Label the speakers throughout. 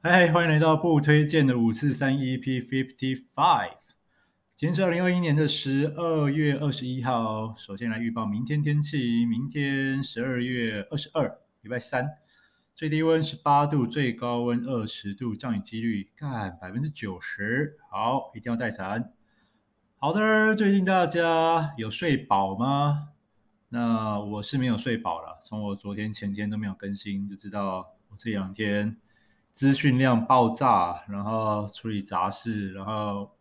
Speaker 1: 嗨，欢迎来到不推荐的五四三 EP Fifty Five。今天是二零二一年的十二月二十一号。首先来预报明天天气：明天十二月二十二，礼拜三，最低温十八度，最高温二十度，降雨几率干百分之九十。好，一定要带伞。好的，最近大家有睡饱吗？那我是没有睡饱了，从我昨天前天都没有更新，就知道我这两天。资讯量爆炸，然后处理杂事，然后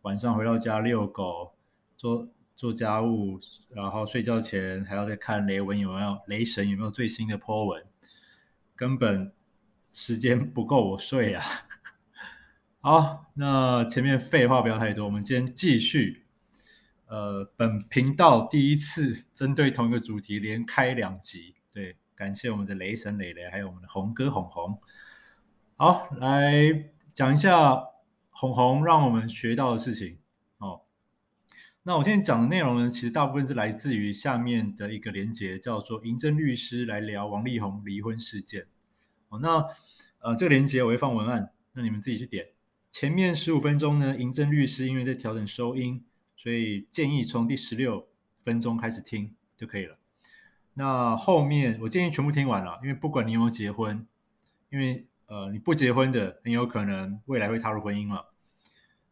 Speaker 1: 晚上回到家遛狗，做做家务，然后睡觉前还要再看雷文有没有雷神有没有最新的 po 文，根本时间不够我睡啊！好，那前面废话不要太多，我们今天继续。呃，本频道第一次针对同一个主题连开两集，对，感谢我们的雷神雷雷，还有我们的红哥红红。好，来讲一下红红让我们学到的事情哦。那我现在讲的内容呢，其实大部分是来自于下面的一个连接，叫做“银针律师来聊王力宏离婚事件”。哦，那呃，这个连接我会放文案，那你们自己去点。前面十五分钟呢，银针律师因为在调整收音，所以建议从第十六分钟开始听就可以了。那后面我建议全部听完了，因为不管你有没有结婚，因为呃，你不结婚的很有可能未来会踏入婚姻了？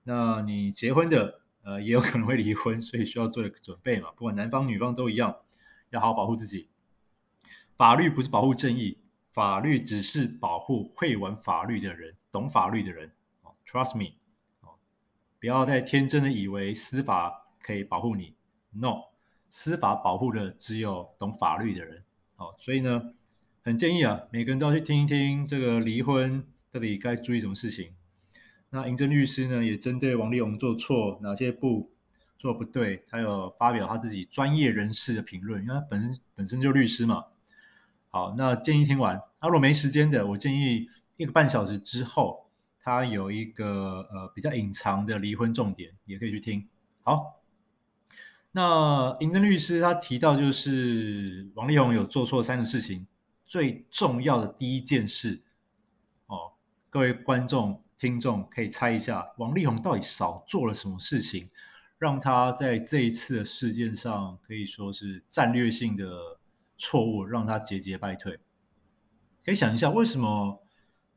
Speaker 1: 那你结婚的，呃，也有可能会离婚，所以需要做一个准备嘛。不管男方女方都一样，要好好保护自己。法律不是保护正义，法律只是保护会玩法律的人，懂法律的人。哦，Trust me，哦，不要再天真的以为司法可以保护你。No，司法保护的只有懂法律的人。哦，所以呢。很建议啊，每个人都要去听一听这个离婚到底该注意什么事情。那银针律师呢，也针对王力宏做错哪些步做不对，他有发表他自己专业人士的评论，因为他本身本身就律师嘛。好，那建议听完。啊，如果没时间的，我建议一个半小时之后，他有一个呃比较隐藏的离婚重点，也可以去听。好，那银针律师他提到就是王力宏有做错三个事情。最重要的第一件事，哦，各位观众、听众可以猜一下，王力宏到底少做了什么事情，让他在这一次的事件上可以说是战略性的错误，让他节节败退。可以想一下，为什么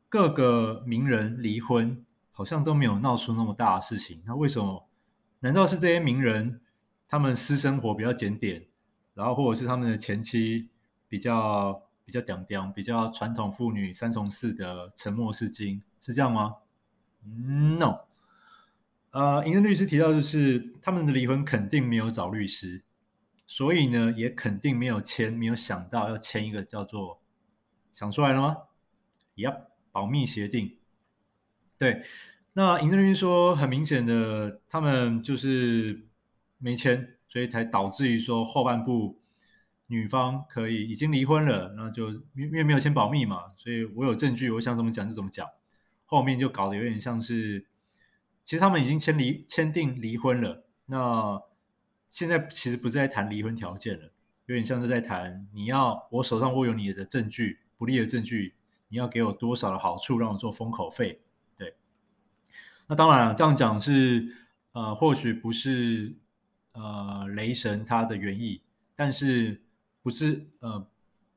Speaker 1: 各个名人离婚好像都没有闹出那么大的事情？那为什么？难道是这些名人他们私生活比较检点，然后或者是他们的前妻比较？比较屌屌，比较传统妇女三从四的沉默是金，是这样吗？No。呃，银针律师提到就是他们的离婚肯定没有找律师，所以呢，也肯定没有签，没有想到要签一个叫做想出来了吗？Yep，保密协定。对，那银针律师说，很明显的，他们就是没签，所以才导致于说后半部。女方可以已经离婚了，那就因为没有签保密嘛，所以我有证据，我想怎么讲就怎么讲。后面就搞得有点像是，其实他们已经签离签订离婚了，那现在其实不是在谈离婚条件了，有点像是在谈你要我手上握有你的证据，不利的证据，你要给我多少的好处让我做封口费？对，那当然了，这样讲是呃，或许不是呃雷神他的原意，但是。不是呃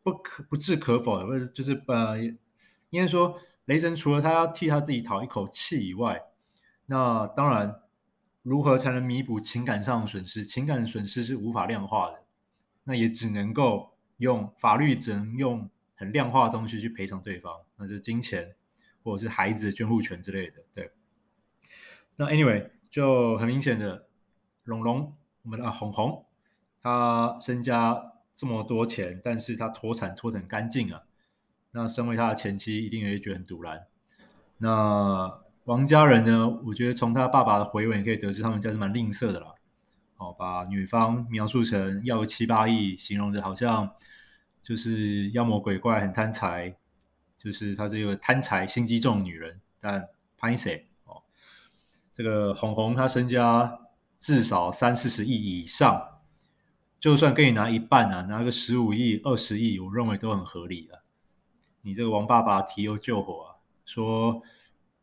Speaker 1: 不可不置可否的，或者就是呃应该说雷神除了他要替他自己讨一口气以外，那当然如何才能弥补情感上的损失？情感的损失是无法量化的，那也只能够用法律只能用很量化的东西去赔偿对方，那就是金钱或者是孩子的监护权之类的。对，那 anyway 就很明显的，龙龙我们的啊红红他身家。这么多钱，但是他脱产脱得很干净啊。那身为他的前妻，一定也会觉得很赌烂。那王家人呢？我觉得从他爸爸的回文也可以得知，他们家是蛮吝啬的啦。哦，把女方描述成要七八亿，形容的好像就是妖魔鬼怪，很贪财，就是他这个贪财心机重的女人。但潘谁哦，这个红红她身家至少三四十亿以上。就算给你拿一半啊，拿个十五亿、二十亿，我认为都很合理的。你这个王爸爸提油救火啊，说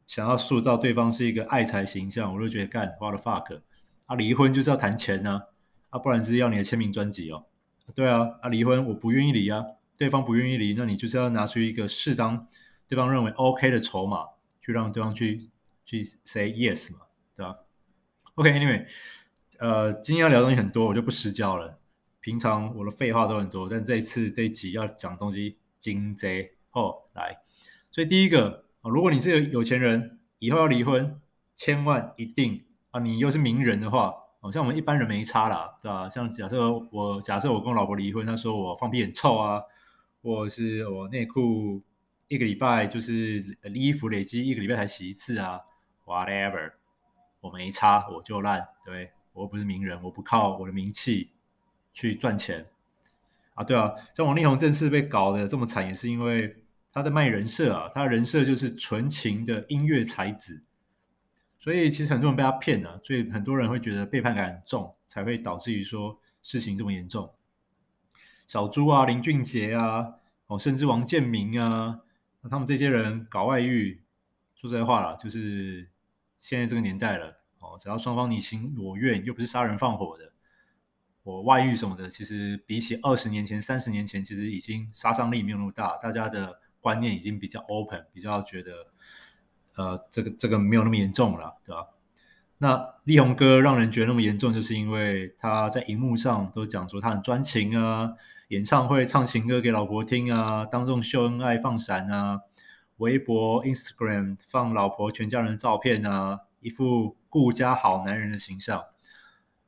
Speaker 1: 想要塑造对方是一个爱财形象，我就觉得干 what the fuck，啊，离婚就是要谈钱呢，啊，不然是要你的签名专辑哦，对啊，啊，离婚我不愿意离啊，对方不愿意离，那你就是要拿出一个适当对方认为 OK 的筹码，去让对方去去 say yes 嘛，对吧？OK，anyway，呃，今天要聊的东西很多，我就不失焦了。平常我的废话都很多，但这一次这一集要讲东西精贼哦，来。所以第一个啊，如果你是个有钱人，以后要离婚，千万一定啊，你又是名人的话，好像我们一般人没差啦，对吧？像假设我假设我跟我老婆离婚，她说我放屁很臭啊，或是我内裤一个礼拜就是衣服累积一个礼拜才洗一次啊，whatever，我没差，我就烂，对，我又不是名人，我不靠我的名气去赚钱啊，对啊，像王力宏这次被搞得这么惨，也是因为。他在卖人设啊，他的人设就是纯情的音乐才子，所以其实很多人被他骗了，所以很多人会觉得背叛感很重，才会导致于说事情这么严重。小猪啊、林俊杰啊，哦，甚至王建民啊，那他们这些人搞外遇，说实在话啦，就是现在这个年代了，哦，只要双方你情我愿，又不是杀人放火的，我外遇什么的，其实比起二十年前、三十年前，其实已经杀伤力没有那么大，大家的。观念已经比较 open，比较觉得，呃，这个这个没有那么严重了，对吧？那力宏哥让人觉得那么严重，就是因为他在荧幕上都讲说他很专情啊，演唱会唱情歌给老婆听啊，当众秀恩爱放闪啊，微博 Instagram 放老婆全家人的照片啊，一副顾家好男人的形象。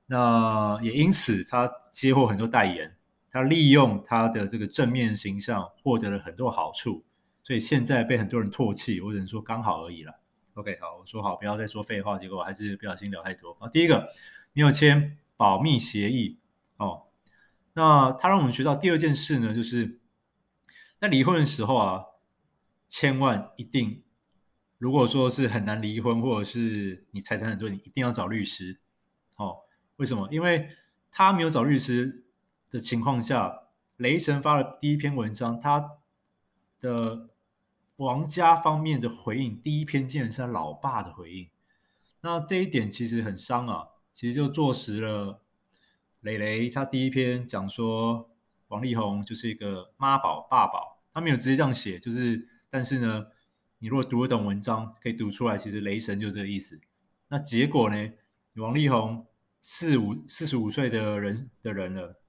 Speaker 1: 那也因此他接获很多代言。他利用他的这个正面形象获得了很多好处，所以现在被很多人唾弃。我只能说刚好而已了。OK，好，我说好不要再说废话，结果我还是不小心聊太多。啊，第一个，你有签保密协议哦。那他让我们学到第二件事呢，就是在离婚的时候啊，千万一定，如果说是很难离婚，或者是你财产很多，你一定要找律师。哦，为什么？因为他没有找律师。的情况下，雷神发了第一篇文章，他的王家方面的回应，第一篇竟然是他老爸的回应。那这一点其实很伤啊，其实就坐实了雷雷他第一篇讲说王力宏就是一个妈宝爸宝，他没有直接这样写，就是但是呢，你如果读得懂文章，可以读出来，其实雷神就这个意思。那结果呢，王力宏四五四十五岁的人的人了。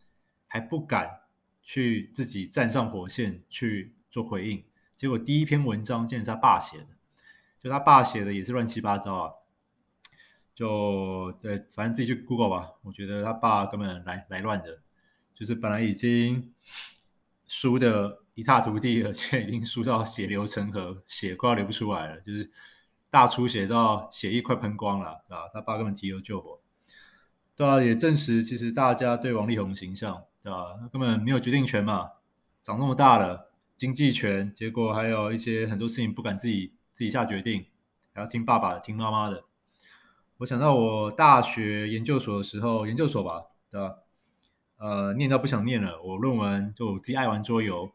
Speaker 1: 还不敢去自己站上火线去做回应，结果第一篇文章竟然是他爸写的，就他爸写的也是乱七八糟啊，就对，反正自己去 Google 吧。我觉得他爸根本来来乱的，就是本来已经输的一塌涂地了，现在已经输到血流成河，血快要流不出来了，就是大出血到血液快喷光了啊！他爸根本提油救火，对啊，也证实其实大家对王力宏形象。对吧？根本没有决定权嘛，长那么大了，经济权，结果还有一些很多事情不敢自己自己下决定，还要听爸爸的，听妈妈的。我想到我大学研究所的时候，研究所吧，对吧？呃，念到不想念了，我论文就我自己爱玩桌游，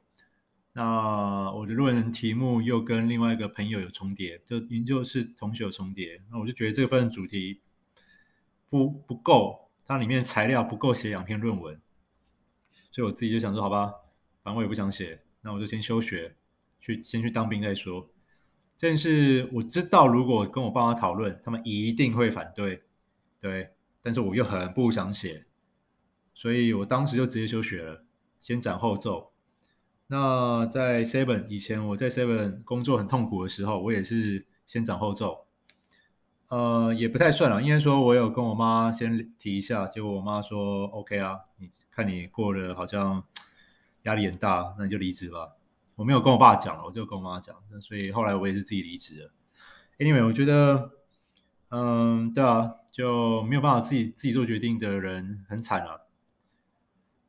Speaker 1: 那我的论文题目又跟另外一个朋友有重叠，就研究室同学有重叠，那我就觉得这份主题不不够，它里面材料不够写两篇论文。所以我自己就想说，好吧，反正我也不想写，那我就先休学，去先去当兵再说。这件事我知道，如果跟我爸妈讨论，他们一定会反对，对。但是我又很不想写，所以我当时就直接休学了，先斩后奏。那在 Seven 以前，我在 Seven 工作很痛苦的时候，我也是先斩后奏。呃，也不太算了，应该说，我有跟我妈先提一下，结果我妈说 OK 啊，你看你过得好像压力很大，那你就离职吧。我没有跟我爸讲了，我就跟我妈讲，那所以后来我也是自己离职了。Anyway，我觉得，嗯，对啊，就没有办法自己自己做决定的人很惨啊。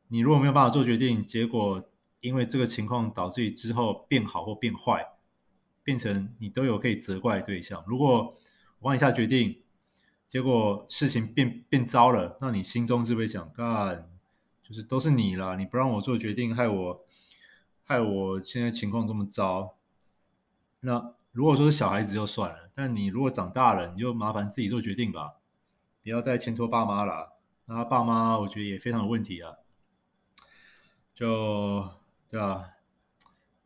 Speaker 1: 你如果没有办法做决定，结果因为这个情况导致于之后变好或变坏，变成你都有可以责怪对象。如果我帮你下决定，结果事情变变糟了，那你心中是不是想干？就是都是你啦，你不让我做决定，害我害我现在情况这么糟。那如果说是小孩子就算了，但你如果长大了，你就麻烦自己做决定吧，不要再牵拖爸妈了。那他爸妈我觉得也非常有问题啊，就对吧？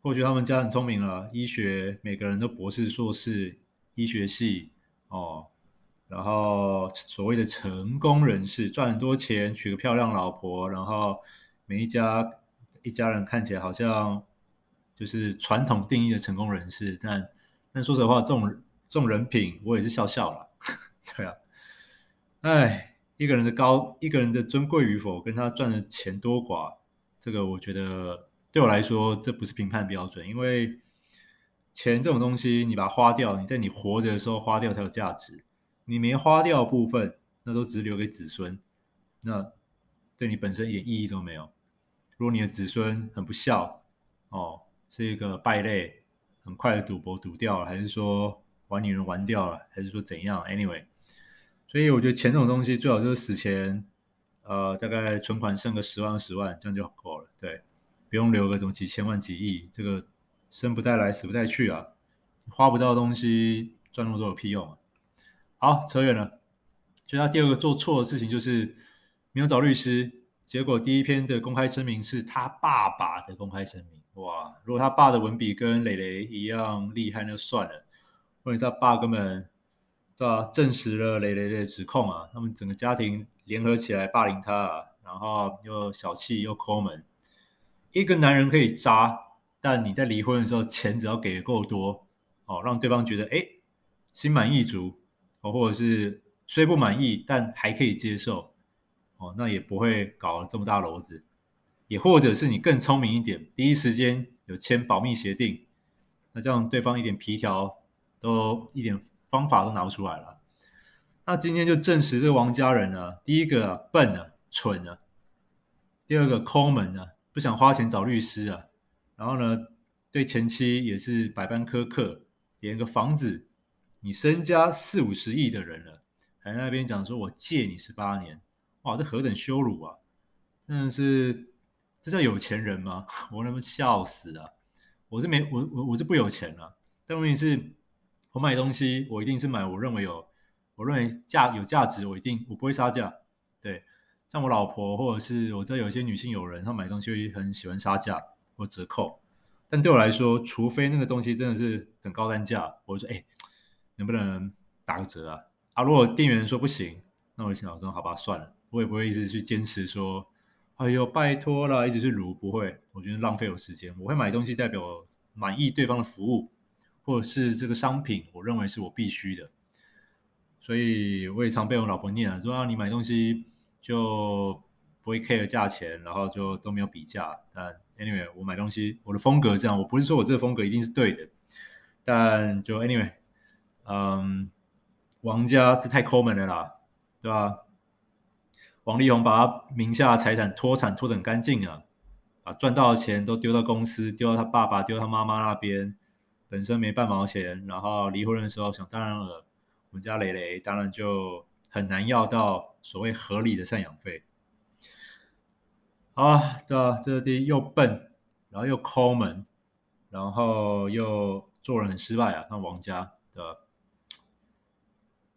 Speaker 1: 或许他们家很聪明了，医学每个人都博士、硕士，医学系哦，然后所谓的成功人士，赚很多钱，娶个漂亮老婆，然后每一家一家人看起来好像就是传统定义的成功人士，但。但说实话，这种这种人品，我也是笑笑了。对啊，哎，一个人的高，一个人的尊贵与否，跟他赚的钱多寡，这个我觉得对我来说，这不是评判标准。因为钱这种东西，你把它花掉，你在你活着的时候花掉才有价值。你没花掉部分，那都只留给子孙，那对你本身一点意义都没有。如果你的子孙很不孝，哦，是一个败类。很快的赌博赌掉了，还是说玩女人玩掉了，还是说怎样？Anyway，所以我觉得钱这种东西最好就是死前，呃，大概存款剩个十万十万，这样就够了。对，不用留个什么几千万几亿，这个生不带来死不带去啊，花不到的东西赚那么多有屁用啊！好，扯远了。就他第二个做错的事情就是没有找律师，结果第一篇的公开声明是他爸爸的公开声明。哇！如果他爸的文笔跟蕾蕾一样厉害，那就算了。或者他爸根本对、啊，证实了蕾蕾的指控啊，他们整个家庭联合起来霸凌他，啊，然后又小气又抠门。一个男人可以渣，但你在离婚的时候，钱只要给的够多，哦，让对方觉得哎，心满意足，哦，或者是虽不满意，但还可以接受，哦，那也不会搞这么大篓子。也或者是你更聪明一点，第一时间有签保密协定，那这样对方一点皮条都一点方法都拿不出来了。那今天就证实这王家人呢，第一个、笨啊，蠢啊；第二个抠门啊，不想花钱找律师啊。然后呢，对前妻也是百般苛刻，连个房子，你身家四五十亿的人了，还在那边讲说我借你十八年，哇，这何等羞辱啊！真的是。这叫有钱人吗？我他妈笑死了！我是没我我我是不有钱了，但问题是，我买东西我一定是买我认为有我认为价有价值，我一定我不会杀价。对，像我老婆或者是我知道有些女性友人，她买东西会很喜欢杀价或折扣，但对我来说，除非那个东西真的是很高单价，我就说哎，能不能打个折啊？啊，如果店员说不行，那我就想说好吧，算了，我也不会一直去坚持说。哎呦，拜托了，一直去如不会，我觉得浪费我时间。我会买东西代表满意对方的服务，或者是这个商品，我认为是我必须的。所以我也常被我老婆念啊，说啊，你买东西就不会 care 价钱，然后就都没有比价。但 anyway，我买东西我的风格这样，我不是说我这个风格一定是对的，但就 anyway，嗯，王家这太抠门了啦，对吧？王力宏把他名下财产脱产脱得很干净啊，把赚到的钱都丢到公司，丢到他爸爸，丢到他妈妈那边，本身没半毛钱。然后离婚的时候，想当然了，我们家蕾蕾当然就很难要到所谓合理的赡养费。啊，对啊，这第一又笨，然后又抠门，然后又做人很失败啊，像王家的，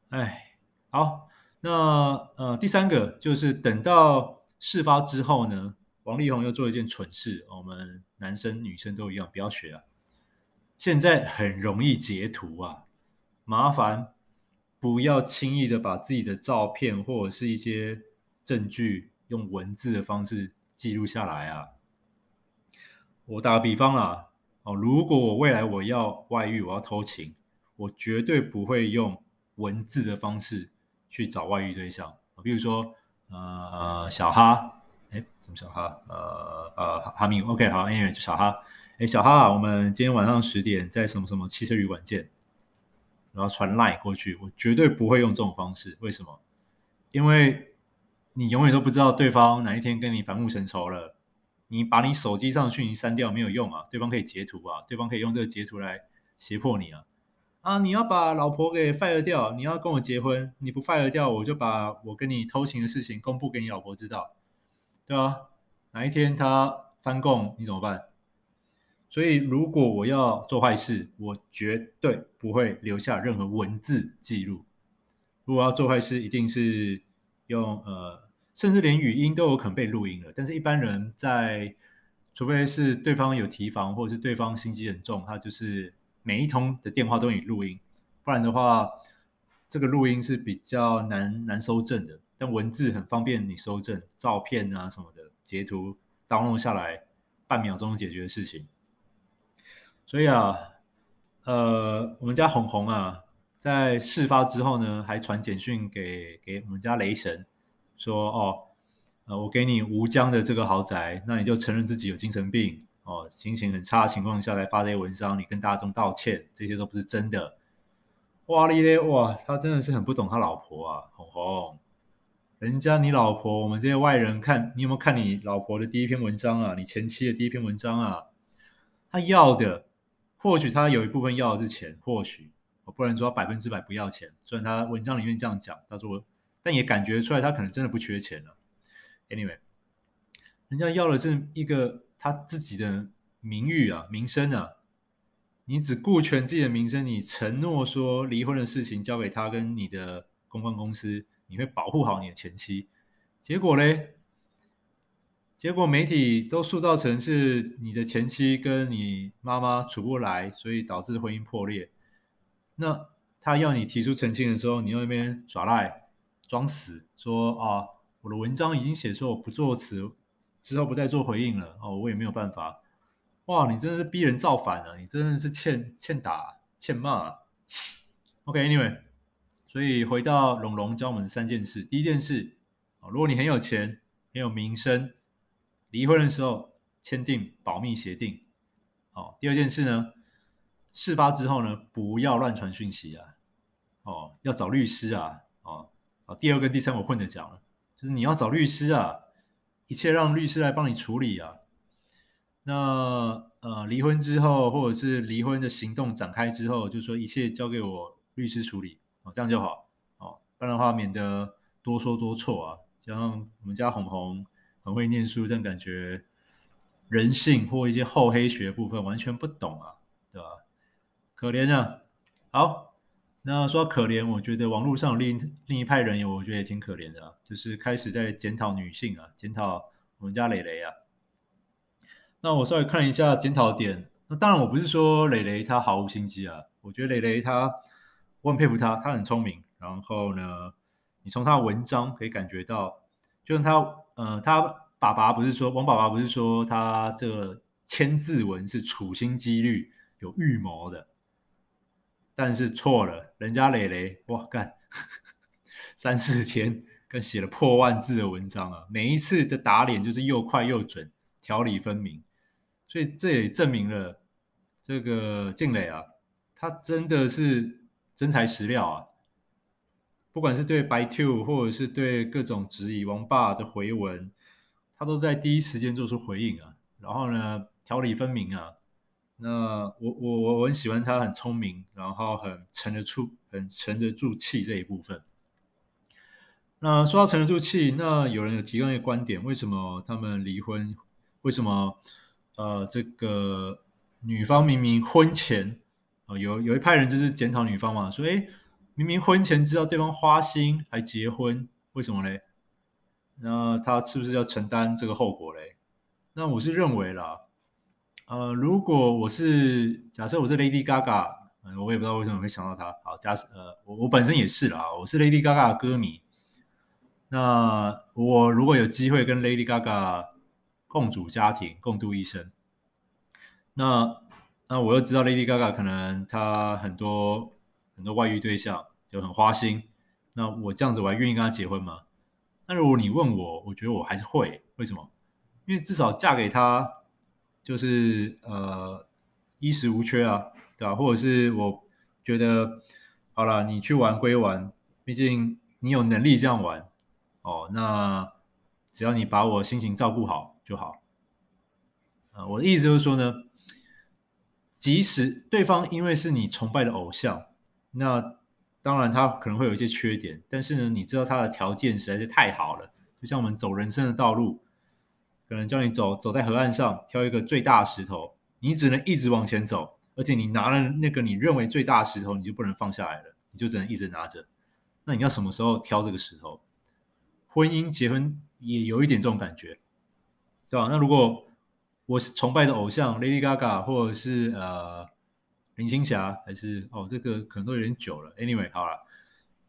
Speaker 1: 哎，好。那呃，第三个就是等到事发之后呢，王力宏又做一件蠢事，我们男生女生都一样，不要学啊！现在很容易截图啊，麻烦不要轻易的把自己的照片或者是一些证据用文字的方式记录下来啊。我打个比方啦，哦，如果我未来我要外遇，我要偷情，我绝对不会用文字的方式。去找外遇对象，比如说，呃，小哈，哎，什么小哈？呃呃，哈密，OK，好，因为小哈，哎，小哈，我们今天晚上十点在什么什么汽车旅馆见，然后传 line 过去，我绝对不会用这种方式，为什么？因为你永远都不知道对方哪一天跟你反目成仇了，你把你手机上的讯息删掉没有用啊，对方可以截图啊，对方可以用这个截图来胁迫你啊。啊！你要把老婆给 fire 掉，你要跟我结婚，你不 fire 掉，我就把我跟你偷情的事情公布给你老婆知道，对吧？哪一天他翻供，你怎么办？所以如果我要做坏事，我绝对不会留下任何文字记录。如果要做坏事，一定是用呃，甚至连语音都有可能被录音了。但是一般人在，除非是对方有提防，或者是对方心机很重，他就是每一通的电话都以录音，不然的话，这个录音是比较难难收证的。但文字很方便你收证，照片啊什么的截图当录下来，半秒钟解决的事情。所以啊，呃，我们家红红啊，在事发之后呢，还传简讯给给我们家雷神，说哦，呃，我给你吴江的这个豪宅，那你就承认自己有精神病哦，心情很差的情况下来发这些文章，你跟大众道歉，这些都不是真的。哇哩咧，哇，他真的是很不懂他老婆啊，红红。人家你老婆，我们这些外人看，你有没有看你老婆的第一篇文章啊？你前妻的第一篇文章啊？他要的，或许他有一部分要的是钱，或许我不能说百分之百不要钱。虽然他文章里面这样讲，他说，但也感觉出来他可能真的不缺钱了。Anyway，人家要的是一个他自己的名誉啊，名声啊。你只顾全自己的名声，你承诺说离婚的事情交给他跟你的公关公司。你会保护好你的前妻，结果嘞？结果媒体都塑造成是你的前妻跟你妈妈处不来，所以导致婚姻破裂。那他要你提出澄清的时候，你又那边耍赖装死，说啊，我的文章已经写说我不作词，之后不再做回应了哦，我也没有办法。哇，你真的是逼人造反啊！你真的是欠欠打欠骂啊。OK，Anyway。所以回到龙龙教我们三件事，第一件事，如果你很有钱、很有名声，离婚的时候签订保密协定。哦，第二件事呢，事发之后呢，不要乱传讯息啊，哦，要找律师啊，啊，第二跟第三我混着讲了，就是你要找律师啊，一切让律师来帮你处理啊。那呃，离婚之后或者是离婚的行动展开之后，就说一切交给我律师处理哦。这样就好哦，不然的话免得多说多错啊。像我们家红红很会念书，但感觉人性或一些厚黑学部分完全不懂啊，对吧？可怜啊。好，那说可怜，我觉得网络上另另一派人也，我觉得也挺可怜的，就是开始在检讨女性啊，检讨我们家蕾蕾啊。那我稍微看一下检讨点，那当然我不是说蕾蕾她毫无心机啊，我觉得蕾蕾她。我很佩服他，他很聪明。然后呢，你从他的文章可以感觉到，就像他，呃，他爸爸不是说，王爸爸不是说他这个千字文是处心积虑、有预谋的，但是错了，人家蕾蕾哇干 三四天，跟写了破万字的文章啊，每一次的打脸就是又快又准，条理分明，所以这也证明了这个静蕾啊，他真的是。真材实料啊！不管是对白 T 或者是对各种质疑王爸的回文，他都在第一时间做出回应啊。然后呢，条理分明啊。那我我我我很喜欢他很聪明，然后很沉得住、很沉得住气这一部分。那说到沉得住气，那有人有提供一个观点：为什么他们离婚？为什么呃这个女方明明婚前？有有一派人就是检讨女方嘛，说，哎，明明婚前知道对方花心还结婚，为什么嘞？那他是不是要承担这个后果嘞？那我是认为啦，呃，如果我是假设我是 Lady Gaga，我也不知道为什么会想到她。好，假设呃，我我本身也是啦，我是 Lady Gaga 的歌迷。那我如果有机会跟 Lady Gaga 共组家庭，共度一生，那。那我又知道 Lady Gaga 可能她很多很多外遇对象就很花心，那我这样子我还愿意跟她结婚吗？那如果你问我，我觉得我还是会，为什么？因为至少嫁给他就是呃衣食无缺啊，对吧？或者是我觉得好了，你去玩归玩，毕竟你有能力这样玩哦，那只要你把我心情照顾好就好。啊，我的意思就是说呢。即使对方因为是你崇拜的偶像，那当然他可能会有一些缺点，但是呢，你知道他的条件实在是太好了，就像我们走人生的道路，可能叫你走走在河岸上，挑一个最大石头，你只能一直往前走，而且你拿了那个你认为最大的石头，你就不能放下来了，你就只能一直拿着。那你要什么时候挑这个石头？婚姻结婚也有一点这种感觉，对吧？那如果我是崇拜的偶像 Lady Gaga，或者是呃林青霞，还是哦这个可能都有点久了。Anyway，好了，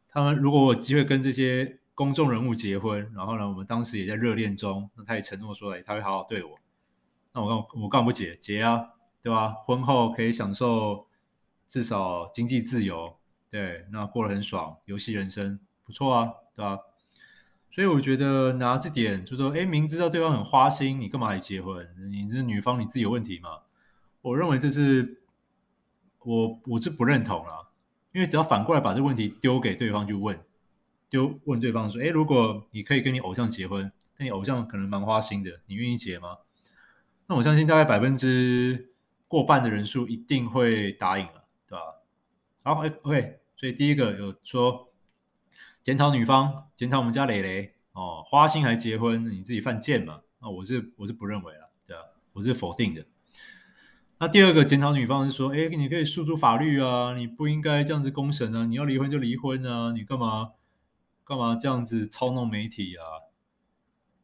Speaker 1: 他们如果我有机会跟这些公众人物结婚，然后呢，我们当时也在热恋中，那他也承诺说，哎，他会好好对我。那我干我干嘛不结结啊？对吧？婚后可以享受至少经济自由，对，那过得很爽，游戏人生不错啊，对吧？所以我觉得拿这点就说，哎，明知道对方很花心，你干嘛还结婚？你这女方你自己有问题吗？我认为这是我我是不认同啦，因为只要反过来把这个问题丢给对方去问。就问对方说：“哎，如果你可以跟你偶像结婚，那你偶像可能蛮花心的，你愿意结吗？”那我相信大概百分之过半的人数一定会答应了，对吧？好，OK，所以第一个有说检讨女方，检讨我们家蕾蕾哦，花心还结婚，你自己犯贱嘛？那我是我是不认为了，对吧？我是否定的。那第二个检讨女方是说：“哎，你可以诉诸法律啊，你不应该这样子公审啊，你要离婚就离婚啊，你干嘛？”干嘛这样子操弄媒体啊？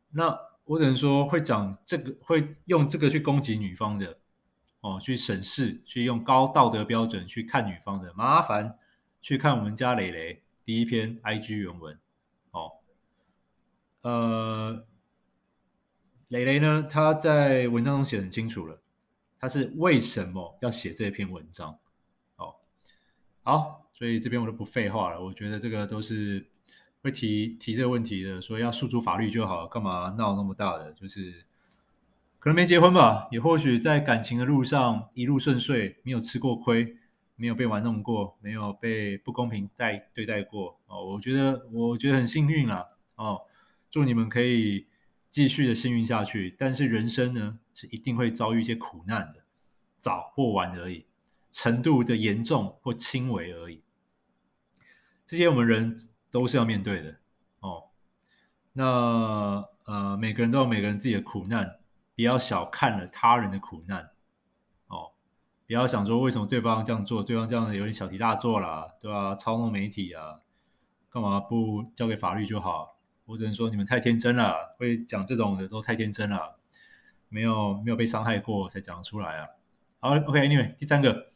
Speaker 1: 那我只能说会讲这个，会用这个去攻击女方的哦，去审视，去用高道德标准去看女方的，麻烦去看我们家蕾蕾第一篇 IG 原文哦。呃，蕾蕾呢，她在文章中写很清楚了，她是为什么要写这篇文章哦。好，所以这边我就不废话了，我觉得这个都是。会提提这个问题的，说要诉诸法律就好，干嘛闹那么大的？就是可能没结婚吧，也或许在感情的路上一路顺遂，没有吃过亏，没有被玩弄过，没有被不公平待对待过哦。我觉得我觉得很幸运啦哦，祝你们可以继续的幸运下去。但是人生呢，是一定会遭遇一些苦难的，早或晚而已，程度的严重或轻微而已。这些我们人。都是要面对的哦。那呃，每个人都有每个人自己的苦难，不要小看了他人的苦难哦。不要想说为什么对方这样做，对方这样有点小题大做啦，对吧？操弄媒体啊，干嘛不交给法律就好？我只能说你们太天真了，会讲这种的都太天真了，没有没有被伤害过才讲出来啊。好，OK，Anyway，第三个。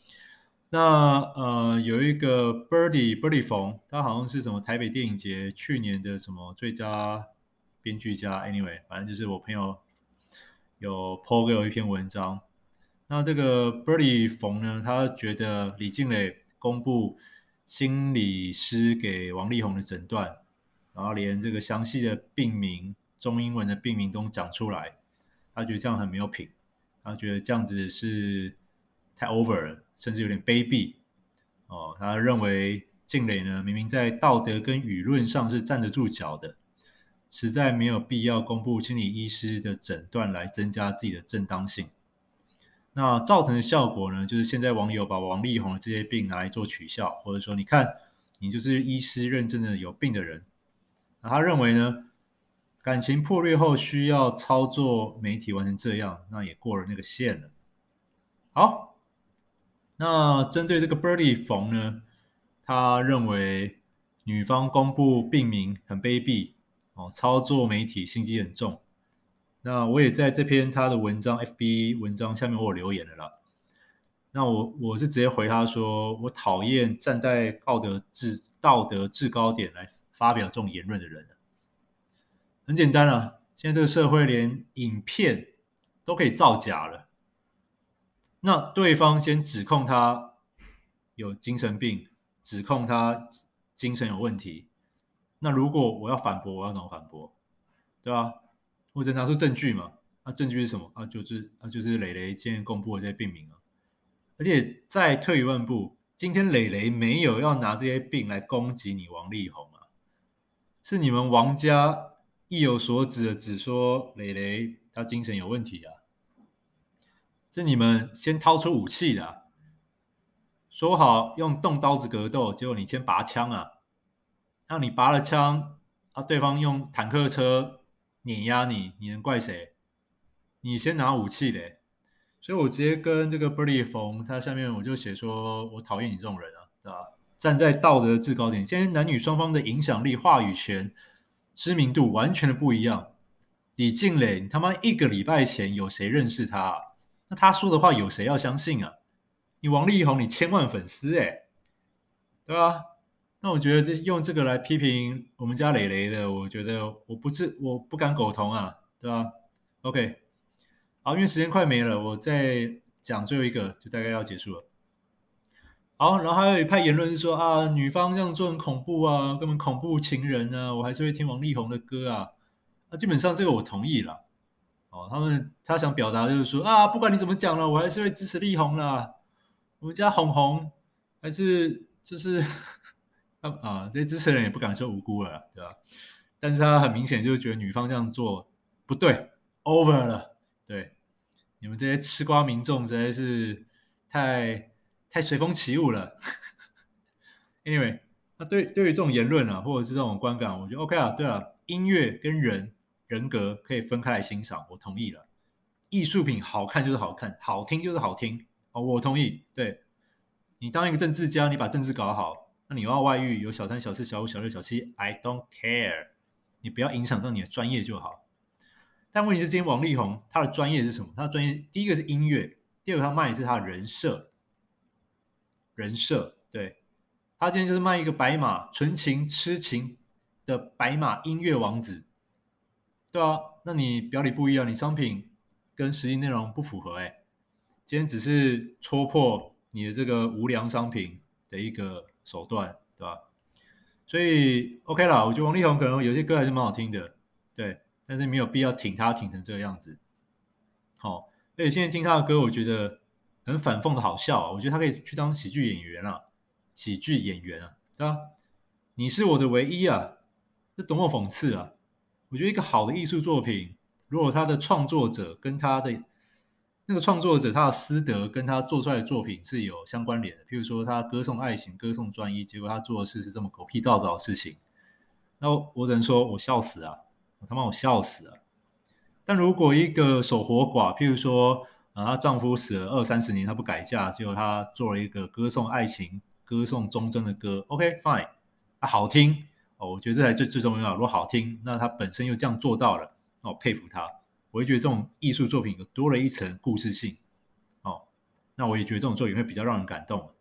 Speaker 1: 那呃，有一个 Birdy Birdy 冯，他好像是什么台北电影节去年的什么最佳编剧家。Anyway，反正就是我朋友有 po 给我一篇文章。那这个 Birdy 冯呢，他觉得李静蕾公布心理师给王力宏的诊断，然后连这个详细的病名、中英文的病名都讲出来，他觉得这样很没有品，他觉得这样子是太 over 了。甚至有点卑鄙哦，他认为静蕾呢，明明在道德跟舆论上是站得住脚的，实在没有必要公布心理医师的诊断来增加自己的正当性。那造成的效果呢，就是现在网友把王力宏的这些病拿来做取笑，或者说你看你就是医师认证的有病的人。那他认为呢，感情破裂后需要操作媒体完成这样，那也过了那个线了。好。那针对这个 Birdie 冯呢，他认为女方公布病名很卑鄙哦，操作媒体心机很重。那我也在这篇他的文章 FB 文章下面我有留言了啦。那我我是直接回他说，我讨厌站在道德制道德制高点来发表这种言论的人。很简单啊，现在这个社会连影片都可以造假了。那对方先指控他有精神病，指控他精神有问题。那如果我要反驳，我要怎么反驳？对吧？或者拿出证据嘛？那、证据是什么？啊，就是啊，就是蕾蕾今天公布的这些病名啊。而且再退一万步，今天蕾蕾没有要拿这些病来攻击你王力宏啊，是你们王家意有所指的，只说蕾蕾她精神有问题啊。是你们先掏出武器的、说好用动刀子格斗，结果你先拔枪啊！那你拔了枪，啊，对方用坦克车碾压你，你能怪谁？你先拿武器的，所以我直接跟这个 Birdy 冯，他下面我就写说，我讨厌你这种人啊，对吧？站在道德制高点，现在男女双方的影响力、话语权、知名度完全的不一样。李静蕾，你他妈一个礼拜前有谁认识他啊？那他说的话有谁要相信啊？你王力宏，你千万粉丝诶，对吧？那我觉得这用这个来批评我们家蕾蕾的，我觉得我不是我不敢苟同啊，对吧？OK。好，因为时间快没了，我再讲最后一个，就大概要结束了。好，然后还有一派言论是说啊，女方这样做很恐怖啊，根本恐怖情人啊，我还是会听王力宏的歌啊。那基本上这个我同意了。哦，他们他想表达就是说啊，不管你怎么讲了，我还是会支持力宏啦。我们家红红还是就是 啊啊，这些支持人也不敢说无辜了，对吧？但是他很明显就觉得女方这样做不对，over 了，对。你们这些吃瓜民众实在是太太随风起舞了。Anyway，那对对于这种言论啊，或者是这种观感，我觉得 OK 啊。对了，音乐跟人人格可以分开来欣赏，我同意了。艺术品好看就是好看，好听就是好听，哦，我同意。对，你当一个政治家，你把政治搞好，那你要外遇，有小三、小四、小五、小六、小七，I don't care，你不要影响到你的专业就好。但问题是，今天王力宏他的专业是什么？他的专业第一个是音乐，第二个他卖的是他的人设。人设，对，他今天就是卖一个白马，纯情痴情的白马音乐王子，对啊，那你表里不一样，你商品跟实际内容不符合，哎，今天只是戳破你的这个无良商品的一个手段，对吧？所以 OK 啦，我觉得王力宏可能有些歌还是蛮好听的，对。但是没有必要挺他挺成这个样子，好、而且现在听他的歌，我觉得很反讽的好笑、啊。我觉得他可以去当喜剧演员啊，喜剧演员啊，对吧？你是我的唯一啊，这多么讽刺啊！我觉得一个好的艺术作品，如果他的创作者跟他的那个创作者他的私德跟他做出来的作品是有相关联的，譬如说他歌颂爱情、歌颂专一，结果他做的事是这么狗屁倒灶的事情，那我，只能说我笑死啊！我他妈我笑死了！但如果一个守活寡，譬如说啊，她丈夫死了二三十年，她不改嫁，结果她做了一个歌颂爱情、歌颂忠贞的歌，OK fine，啊好听哦，我觉得这才最最重要。如果好听，那她本身又这样做到了，那我佩服他。我会觉得这种艺术作品有多了一层故事性哦，那我也觉得这种作品会比较让人感动。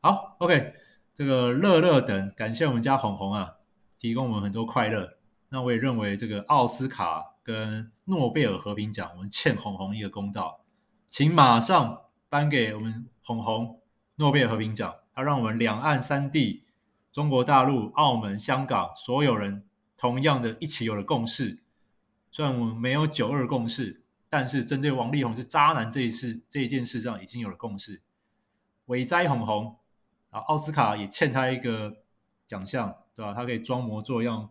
Speaker 1: 好，OK，这个乐乐等感谢我们家红红啊，提供我们很多快乐。那我也认为这个奥斯卡跟诺贝尔和平奖，我们欠红红一个公道，请马上颁给我们红红诺贝尔和平奖，它让我们两岸三地、中国大陆、澳门、香港所有人同样的一起有了共识。虽然我们没有九二共识，但是针对王力宏是渣男这一次这一件事上已经有了共识。伟哉红红啊，奥斯卡也欠他一个奖项，对吧？他可以装模作样。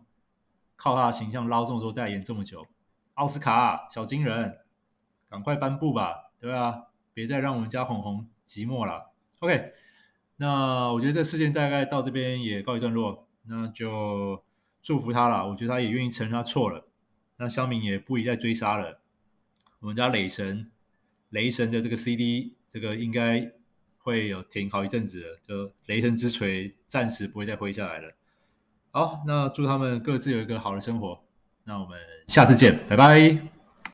Speaker 1: 靠他的形象捞这么多代言这么久，奥斯卡小金人，赶快颁布吧，对啊，别再让我们家红红寂寞了。OK，那我觉得这事件大概到这边也告一段落，那就祝福他了。我觉得他也愿意承认他错了，那乡民也不宜再追杀了。我们家雷神，雷神的这个 CD，这个应该会有停好一阵子了，就雷神之锤暂时不会再挥下来了。好，那祝他们各自有一个好的生活。那我们下次见，拜拜。